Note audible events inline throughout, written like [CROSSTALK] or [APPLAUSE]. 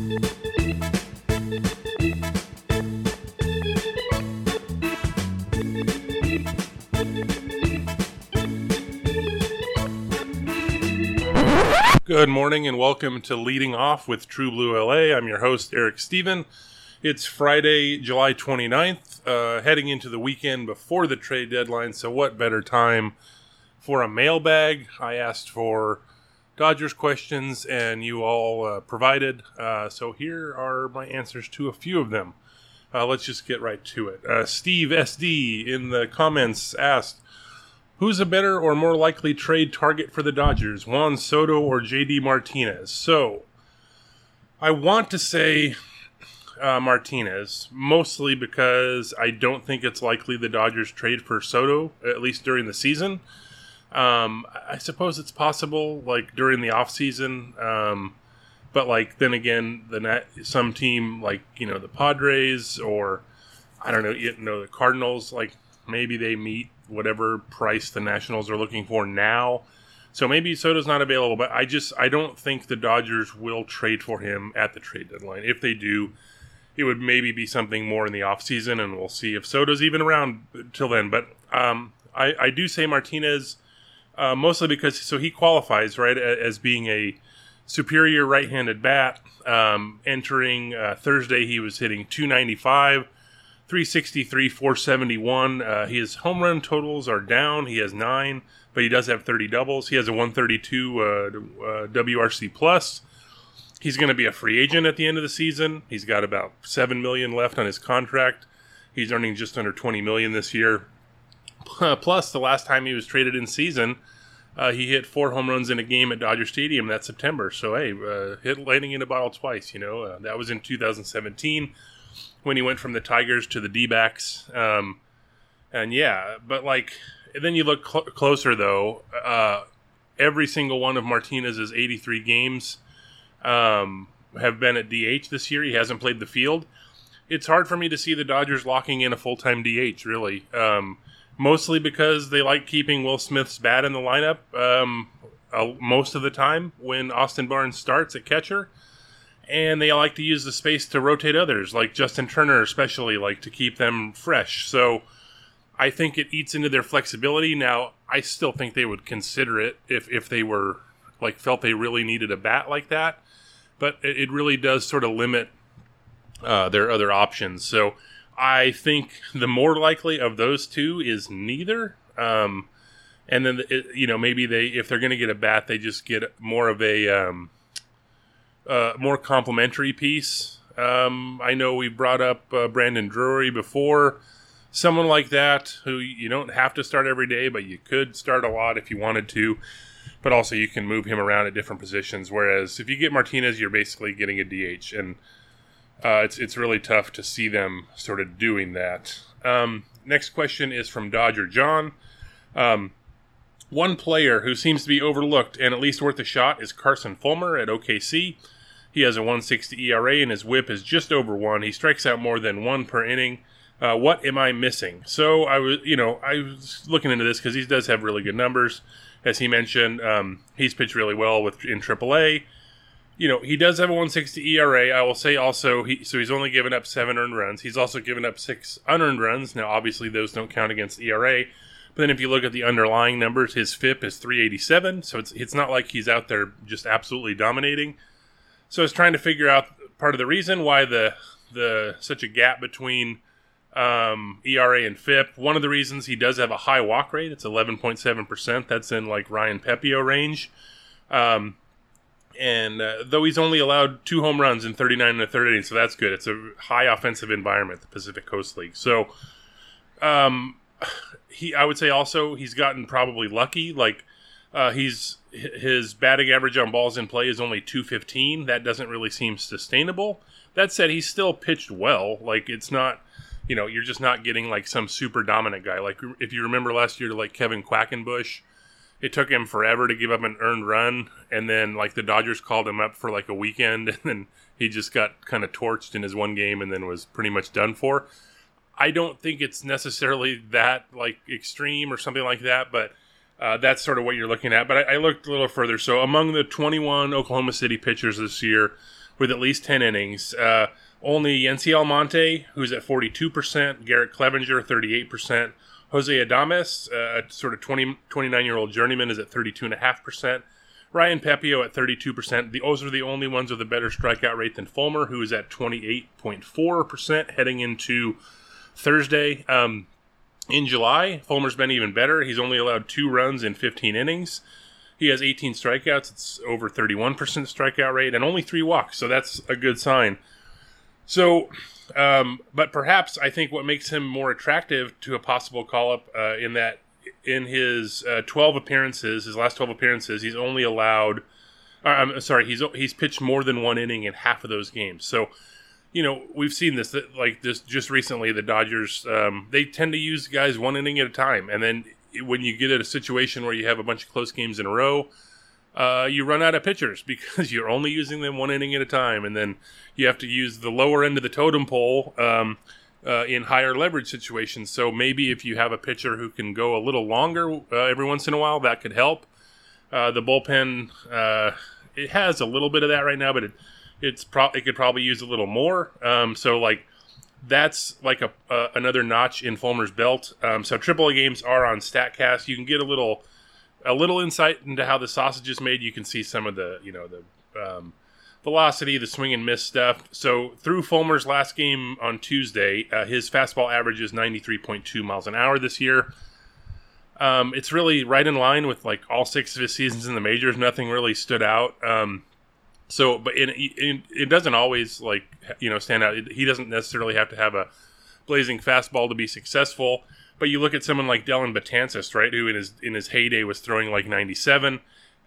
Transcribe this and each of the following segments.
Good morning and welcome to Leading Off with True Blue LA. I'm your host, Eric Stephen. It's Friday, July 29th, uh, heading into the weekend before the trade deadline. So, what better time for a mailbag? I asked for Dodgers questions and you all uh, provided. Uh, so, here are my answers to a few of them. Uh, let's just get right to it. Uh, Steve SD in the comments asked, Who's a better or more likely trade target for the Dodgers, Juan Soto or JD Martinez? So, I want to say uh, Martinez, mostly because I don't think it's likely the Dodgers trade for Soto, at least during the season. Um, I suppose it's possible, like during the offseason. Um, but like then again, the net, some team like you know the Padres or I don't know, you know the Cardinals, like maybe they meet whatever price the Nationals are looking for now. So maybe Soto's not available, but I just I don't think the Dodgers will trade for him at the trade deadline. If they do, it would maybe be something more in the offseason, and we'll see if Soto's even around till then. But um, I, I do say Martinez uh, mostly because so he qualifies right as being a superior right-handed bat. Um, entering uh, Thursday, he was hitting 295 363, 471. Uh, his home run totals are down. He has nine, but he does have 30 doubles. He has a 132 uh, uh, WRC plus. He's going to be a free agent at the end of the season. He's got about seven million left on his contract. He's earning just under 20 million this year. [LAUGHS] Plus, the last time he was traded in season, uh, he hit four home runs in a game at Dodger Stadium that September. So hey, uh, hit lightning in a bottle twice. You know uh, that was in 2017 when he went from the Tigers to the D backs. Um, and yeah, but like, then you look cl- closer though, uh, every single one of Martinez's 83 games um, have been at DH this year. He hasn't played the field. It's hard for me to see the Dodgers locking in a full time DH, really. Um, mostly because they like keeping Will Smith's bat in the lineup um, uh, most of the time when Austin Barnes starts at catcher and they like to use the space to rotate others, like Justin Turner, especially, like to keep them fresh. So I think it eats into their flexibility. Now, I still think they would consider it if, if they were like felt they really needed a bat like that, but it, really does sort of limit uh, their other options. So I think the more likely of those two is neither. Um, and then it, you know maybe they if they're going to get a bat, they just get more of a um, uh, more complimentary piece. Um, I know we brought up uh, Brandon Drury before. Someone like that who you don't have to start every day, but you could start a lot if you wanted to. But also, you can move him around at different positions. Whereas if you get Martinez, you're basically getting a DH, and uh, it's it's really tough to see them sort of doing that. Um, next question is from Dodger John. Um, one player who seems to be overlooked and at least worth a shot is Carson Fulmer at OKC. He has a 160 ERA and his whip is just over one. He strikes out more than one per inning. Uh, what am I missing? So I was, you know, I was looking into this because he does have really good numbers, as he mentioned. Um, he's pitched really well with in AAA. You know, he does have a 160 ERA. I will say also, he so he's only given up seven earned runs. He's also given up six unearned runs. Now, obviously, those don't count against ERA. But then if you look at the underlying numbers, his FIP is 387. So it's it's not like he's out there just absolutely dominating. So I was trying to figure out part of the reason why the the such a gap between um, ERA and FIP. One of the reasons he does have a high walk rate. It's 11.7 percent. That's in like Ryan Pepiot range. Um, and uh, though he's only allowed two home runs in 39 and a third inning, so that's good. It's a high offensive environment, the Pacific Coast League. So, um, he I would say also he's gotten probably lucky. Like uh, he's his batting average on balls in play is only 215. That doesn't really seem sustainable. That said, he's still pitched well. Like it's not, you know, you're just not getting like some super dominant guy. Like if you remember last year, like Kevin Quackenbush, it took him forever to give up an earned run, and then like the Dodgers called him up for like a weekend, [LAUGHS] and then he just got kind of torched in his one game, and then was pretty much done for. I don't think it's necessarily that like extreme or something like that, but uh, that's sort of what you're looking at. But I, I, looked a little further. So among the 21 Oklahoma City pitchers this year, with at least 10 innings. Uh, only Yency Almonte, who's at 42%, Garrett Cleavinger, 38%, Jose Adames, uh, a sort of 20, 29 year old journeyman, is at 32.5%. Ryan Pepiot at 32%. The, those are the only ones with a better strikeout rate than Fulmer, who is at 28.4% heading into Thursday. Um, in July, Fulmer's been even better. He's only allowed two runs in 15 innings. He has 18 strikeouts. It's over 31% strikeout rate and only three walks. So that's a good sign. So, um, but perhaps I think what makes him more attractive to a possible call up uh, in that in his uh, 12 appearances, his last 12 appearances, he's only allowed. Uh, I'm sorry, he's he's pitched more than one inning in half of those games. So, you know, we've seen this like this just recently. The Dodgers um, they tend to use guys one inning at a time, and then when you get at a situation where you have a bunch of close games in a row, uh, you run out of pitchers [LAUGHS] because you're only using them one inning at a time, and then you have to use the lower end of the totem pole. Um, uh, in higher leverage situations. So maybe if you have a pitcher who can go a little longer uh, every once in a while, that could help. Uh, the bullpen uh, it has a little bit of that right now, but it it's pro- it could probably use a little more. Um, so like that's like a another notch in Fulmer's belt. Um, so AAA games are on Statcast. You can get a little a little insight into how the sausage is made. You can see some of the you know the um, velocity, the swing and miss stuff. So through Fulmer's last game on Tuesday, uh, his fastball average is 93.2 miles an hour this year. Um, it's really right in line with like all six of his seasons in the majors. Nothing really stood out. Um, so, but it, it, it, doesn't always like you know stand out. He doesn't necessarily have to have a blazing fastball to be successful. But you look at someone like Dellin Betances, right, who in his in his heyday was throwing like 97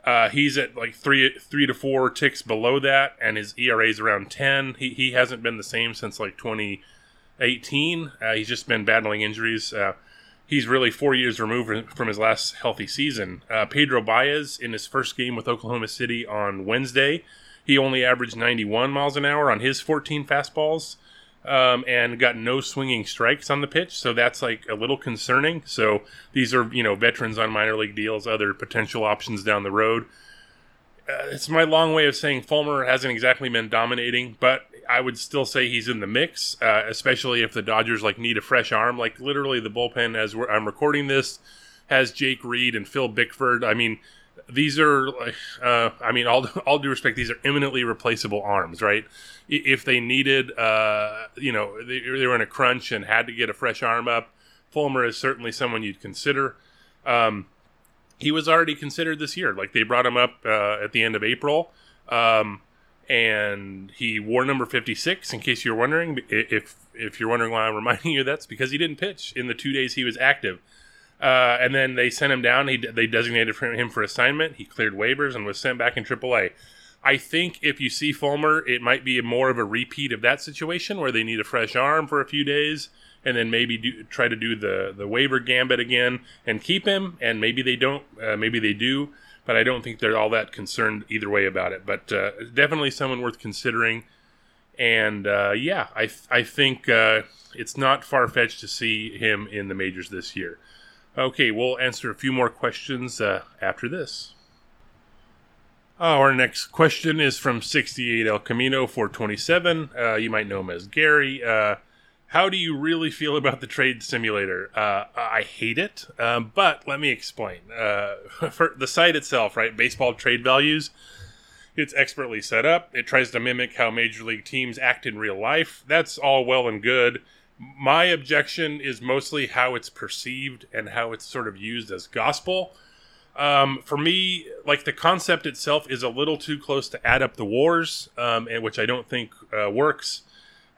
uh, he's at like three three to four ticks below that, and his ERA is around ten. He he hasn't been the same since like 2018. Uh, he's just been battling injuries. Uh, he's really four years removed from his last healthy season. Uh, Pedro Baez in his first game with Oklahoma City on Wednesday, he only averaged 91 miles an hour on his 14 fastballs um, and got no swinging strikes on the pitch. So that's like a little concerning. So these are, you know, veterans on minor league deals, other potential options down the road. Uh, it's my long way of saying Fulmer hasn't exactly been dominating, but I would still say he's in the mix, uh, especially if the Dodgers like need a fresh arm. Like literally, the bullpen as I'm recording this has Jake Reed and Phil Bickford. I mean, these are uh, I mean, all [LAUGHS] all due respect, these are eminently replaceable arms, right? If they needed, uh, you know, they, they, were in a crunch and had to get a fresh arm up, Fulmer is certainly someone you'd consider. Um, he was already considered this year. Like they brought him up uh, at the end of April, um, and he wore number fifty six. In case you're wondering, if if you're wondering why I'm reminding [LAUGHS] you, that's because he didn't pitch in the two days he was active. Uh, and then they sent him down. He, they designated him for assignment. He cleared waivers and was sent back in AAA. I think if you see Fulmer, it might be more of a repeat of that situation where they need a fresh arm for a few days and then maybe do, try to do the, the waiver gambit again and keep him. And maybe they don't, uh, maybe they do, but I don't think they're all that concerned either way about it. But uh, definitely someone worth considering. And uh, yeah, I, I think uh, it's not far fetched to see him in the majors this year. Okay, we'll answer a few more questions uh, after this. Our next question is from 68 El Camino 427. Uh, you might know him as Gary. Uh, how do you really feel about the trade simulator? Uh, I hate it, um, but let me explain. Uh, [LAUGHS] for the site itself, right? Baseball trade values. It's expertly set up. It tries to mimic how major league teams act in real life. That's all well and good my objection is mostly how it's perceived and how it's sort of used as gospel. Um, for me, like the concept itself is a little too close to add up the wars, um, and which I don't think uh, works.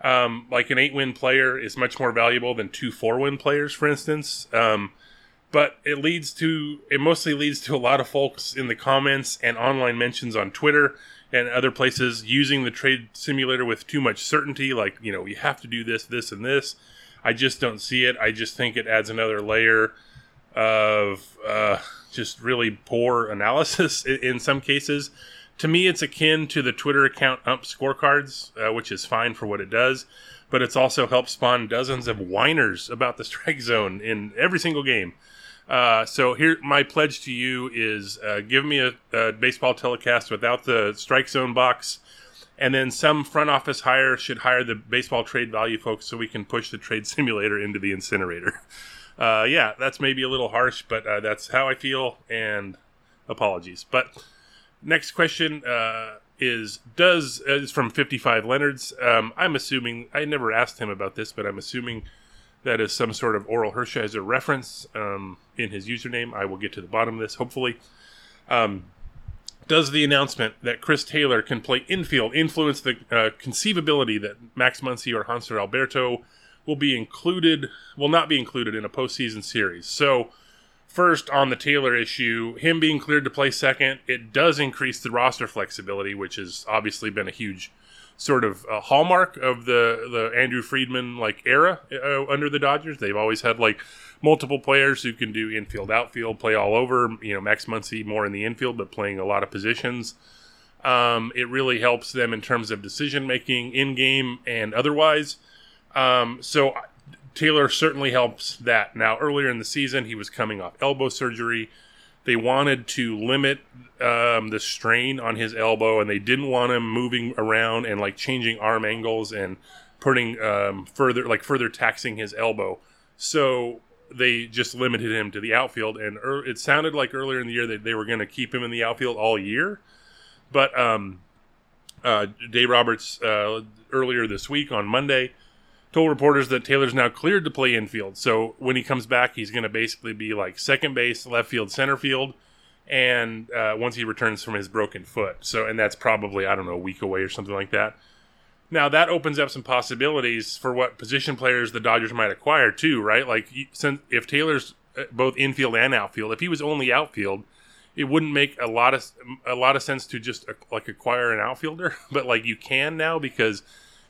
Um, like an eight-win player is much more valuable than two four-win players, for instance. Um, but it leads to it mostly leads to a lot of folks in the comments and online mentions on Twitter and other places using the trade simulator with too much certainty, like, you know, you have to do this, this, and this. I just don't see it. I just think it adds another layer of uh, just really poor analysis [LAUGHS] in some cases. To me, it's akin to the Twitter account Ump Scorecards, uh, which is fine for what it does, but it's also helped spawn dozens of whiners about the [LAUGHS] strike zone in every single game. Uh, so here, my pledge to you is uh, give me a, a, baseball telecast without the strike zone box, And then some front office hire should hire the baseball trade value folks so we can push the trade [LAUGHS] simulator into the incinerator. Uh, yeah, that's maybe a little harsh, but uh, that's how I feel, and apologies. But next question uh, is Does, uh, is from 55 Leonards. Um, I'm assuming, I never asked him about this, but I'm assuming that is some sort of Orel Hershiser reference um, in his username. I will get to the bottom of this, hopefully. Um, does the announcement that Chris Taylor can play infield influence the uh, conceivability that Max Muncy or Hanser Alberto will be included, will not be included in a postseason series? So, first on the Taylor issue, him being cleared to play second, it does increase the roster flexibility, which has obviously been a huge sort of a hallmark of the the Andrew Friedman like era uh, under the Dodgers. They've always had like multiple players who can do infield, outfield, play all over. You know, Max Muncy more in the infield, but playing a lot of positions. Um, it really helps them in terms of decision making in game and otherwise. Um, so Taylor certainly helps that. Now, earlier in the season, he was coming off elbow surgery. They wanted to limit um, the strain on his elbow, and they didn't want him moving around and like changing arm angles and putting um, further like further taxing his elbow. So they just limited him to the outfield, and er- it sounded like earlier in the year that they were going to keep him in the outfield all year. But um, uh, Dave Roberts uh, earlier this week on Monday told reporters that Taylor's now cleared to play infield. So when he comes back, he's going to basically be like second base, left field, center field, and uh, once he returns from his broken foot. So and that's probably I don't know a week away or something like that. Now that opens up some possibilities for what position players the Dodgers might acquire too, right? Like since if Taylor's uh, both infield and outfield, if he was only outfield, it wouldn't make a lot of a lot of sense to just uh, like acquire an outfielder, [LAUGHS] but like you can now because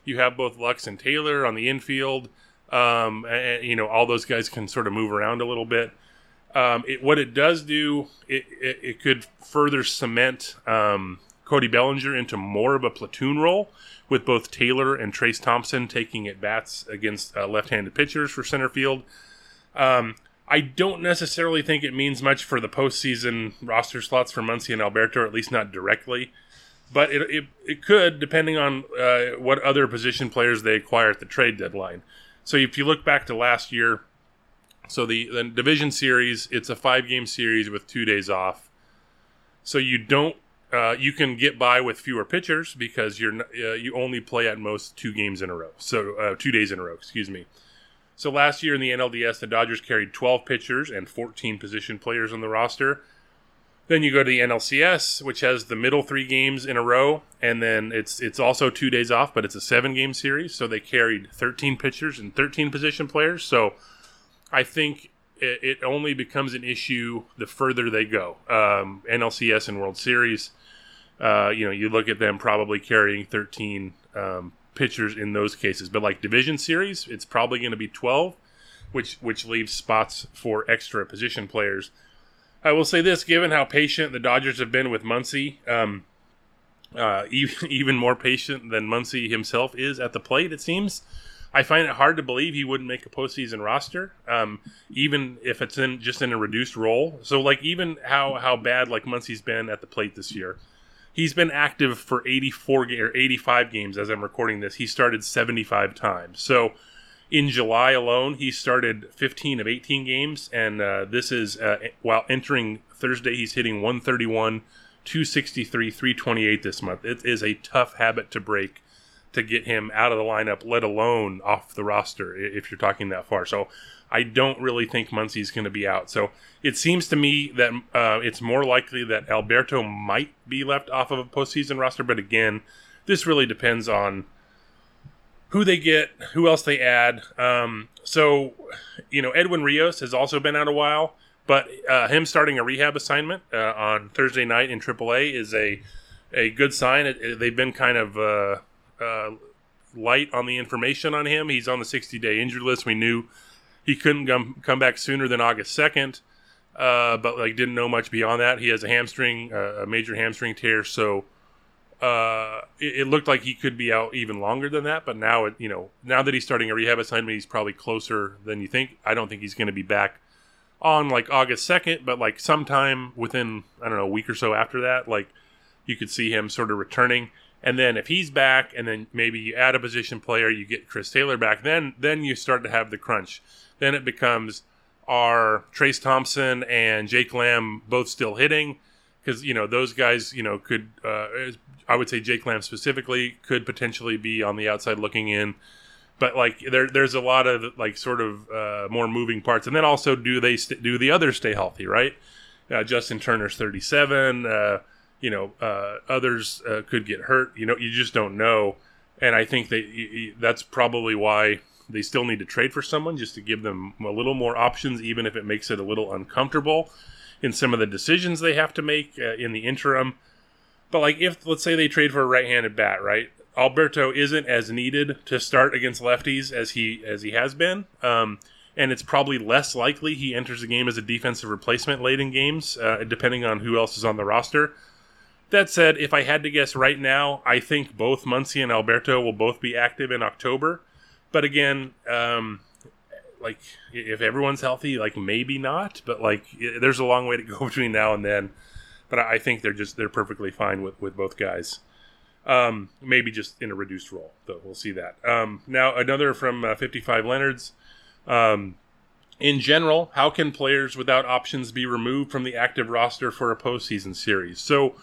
you have both Lux and Taylor on the infield. Um, and, you know, all those guys can sort of move around a little bit. Um, it, what it does do, it, it, it could further cement um, Cody Bellinger into more of a platoon role with both Taylor and Trayce Thompson taking at bats against uh, left-handed pitchers for center field. Um, I don't necessarily think it means much for the postseason roster slots for Muncy and Alberto, at least not directly. But it, it, it could, depending on uh, what other position players they acquire at the trade deadline. So if you look back to last year, so the, the division series, it's a five game series with two days off. So you don't uh, you can get by with fewer pitchers because you're uh, you only play at most two games in a row. So uh, two days in a row, excuse me. So last year in the NLDS, the Dodgers carried 12 pitchers and 14 position players on the roster. Then you go to the NLCS, which has the middle three games in a row, and then it's it's also two days off, but it's a seven game series. So they carried 13 pitchers and 13 position players. So I think it, it only becomes an issue the further they go. Um, NLCS and World Series, uh, you know, you look at them probably carrying 13 um, pitchers in those cases, but like division series, it's probably going to be 12, which which leaves spots for extra position players. I will say this: given how patient the Dodgers have been with Muncy, um, uh, [LAUGHS] even, even more patient than Muncy himself is at the plate, it seems. I find it hard to believe he wouldn't make a postseason roster, um, even if it's in just in a reduced role. So, like, even how how bad like Muncy's been at the plate this year, he's been active for 84 or 85 games as I'm recording this. He started 75 times. So in July alone, he started 15 of 18 games, and uh, this is uh, while entering Thursday, he's hitting 131, 263, 328 this month. It is a tough habit to break to get him out of the lineup, let alone off the roster if you're talking that far. So I don't really think Muncy's going to be out. So it seems to me that uh, it's more likely that Alberto might be left off of a postseason roster, but again, this really depends on who they get, who else they add. Um, so, you know, Edwin Rios has also been out a while, but uh, him starting a rehab assignment uh, on Thursday night in AAA is a a good sign. It, it, they've been kind of uh, uh light on the information on him. He's on the 60 day injured list. We knew he couldn't come come back sooner than August 2nd, uh, but like didn't know much beyond that. He has a hamstring, uh, a major hamstring tear, so uh, it, it, looked like he could be out even longer than that. But now, it, you know, now that he's starting a rehab assignment, he's probably closer than you think. I don't think he's going to be back on like August second, but like sometime within I don't know a week or so after that, like you could see him sort of returning. And then if he's back, and then maybe you add a position player, you get Chris Taylor back. Then then you start to have the crunch. Then it becomes are Trayce Thompson and Jake Lamb both still hitting? Because you know those guys, you know, could uh, I would say Jake Lamb specifically could potentially be on the outside looking in, but like there there's a lot of like sort of uh, more moving parts. And then also, do they st- do the others stay healthy? Right? Uh, Justin Turner's 37. Uh, you know, uh, others uh, could get hurt. You know, you just don't know. And I think that that's probably why they still need to trade for someone just to give them a little more options, even if it makes it a little uncomfortable in some of the decisions they have to make uh, in the interim. But like, if let's say they trade for a right-handed bat, right? Alberto isn't as needed to start against lefties as he as he has been, um, and it's probably less likely he enters the game as a defensive replacement late in games, uh, depending on who else is on the roster. That said, if I had to guess right now, I think both Muncy and Alberto will both be active in October. But again, um, like if everyone's healthy, like maybe not, but like there's a long way to go [LAUGHS] between now and then. But I think they're just they're perfectly fine with with both guys. Um, maybe just in a reduced role, though. We'll see that. Um, now another from uh, 55 Leonard's. Um, in general, how can players without options be removed from the active roster for a postseason series? So,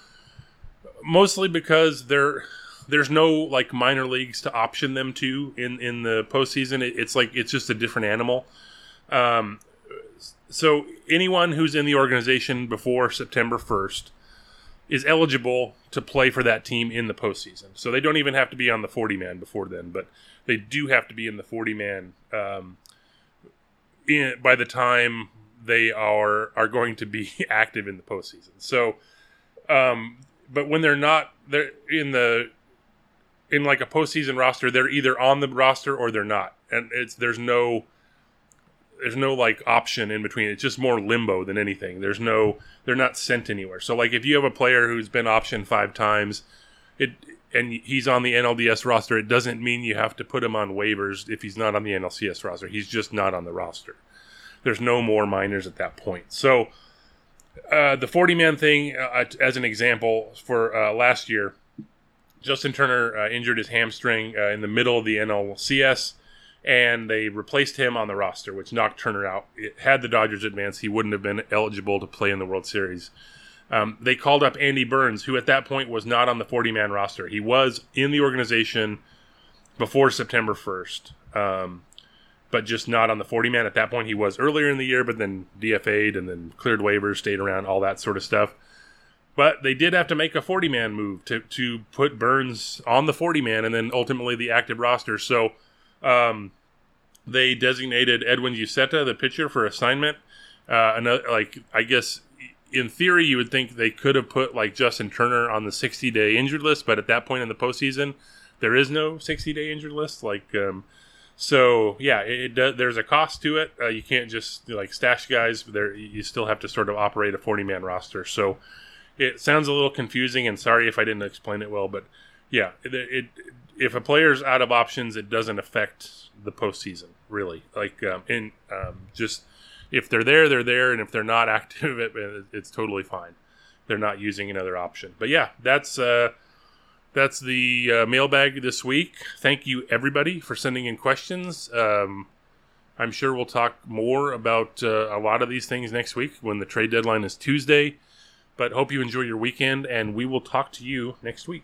mostly because they're there's no like minor leagues to option them to in in the postseason. It, it's like it's just a different animal. Um, so anyone who's in the organization before September first is eligible to play for that team in the postseason. So they don't even have to be on the 40 man before then, but they do have to be in the 40 man um, in, by the time they are are going to be [LAUGHS] active in the postseason. So, um, but when they're not, they're in the in like a postseason roster, they're either on the roster or they're not, and it's there's no there's no like option in between. It's just more limbo than anything. There's no they're not sent anywhere. So like if you have a player who's been optioned five times, it and he's on the NLDS roster, it doesn't mean you have to put him on waivers if he's not on the NLCS roster. He's just not on the roster. There's no more minors at that point. So uh, the 40 man thing, uh, as an example, for uh, last year, Justin Turner uh, injured his hamstring uh, in the middle of the NLCS, and they replaced him on the roster, which knocked Turner out. It, had the Dodgers advanced, he wouldn't have been eligible to play in the World Series. Um, they called up Andy Burns, who at that point was not on the 40 man roster. He was in the organization before September 1st, um, but just not on the 40 man. At that point, he was earlier in the year, but then DFA'd and then cleared waivers, stayed around, all that sort of stuff. But they did have to make a 40 man move to, to put Burns on the 40 man and then ultimately the active roster. So um, they designated Edwin Uceta, the pitcher, for assignment. Uh, another, like, I guess in theory, you would think they could have put like Justin Turner on the 60 day injured list, but at that point in the postseason, there is no 60 day injured list. Like, um, so yeah, it, it, there's a cost to it. Uh, you can't just like stash guys. There, you still have to sort of operate a 40 man roster. So it sounds a little confusing, and sorry if I didn't explain it well, but yeah, it, it if a player's out of options, it doesn't affect the postseason really. Like um, in um, just if they're there, they're there, and if they're not [LAUGHS] active, it, it's totally fine. They're not using another option. But yeah, that's uh, that's the uh, mailbag this week. Thank you everybody for sending in questions. Um, I'm sure we'll talk more about uh, a lot of these things next week when the trade deadline is Tuesday. But hope you enjoy your weekend, and we will talk to you next week.